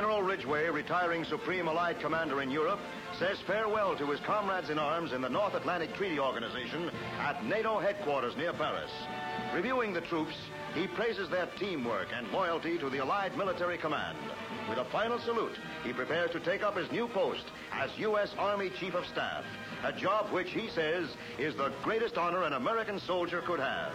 General Ridgway, retiring Supreme Allied Commander in Europe, says farewell to his comrades in arms in the North Atlantic Treaty Organization at NATO headquarters near Paris. Reviewing the troops, he praises their teamwork and loyalty to the Allied military command. With a final salute, he prepares to take up his new post as U.S. Army Chief of Staff, a job which he says is the greatest honor an American soldier could have.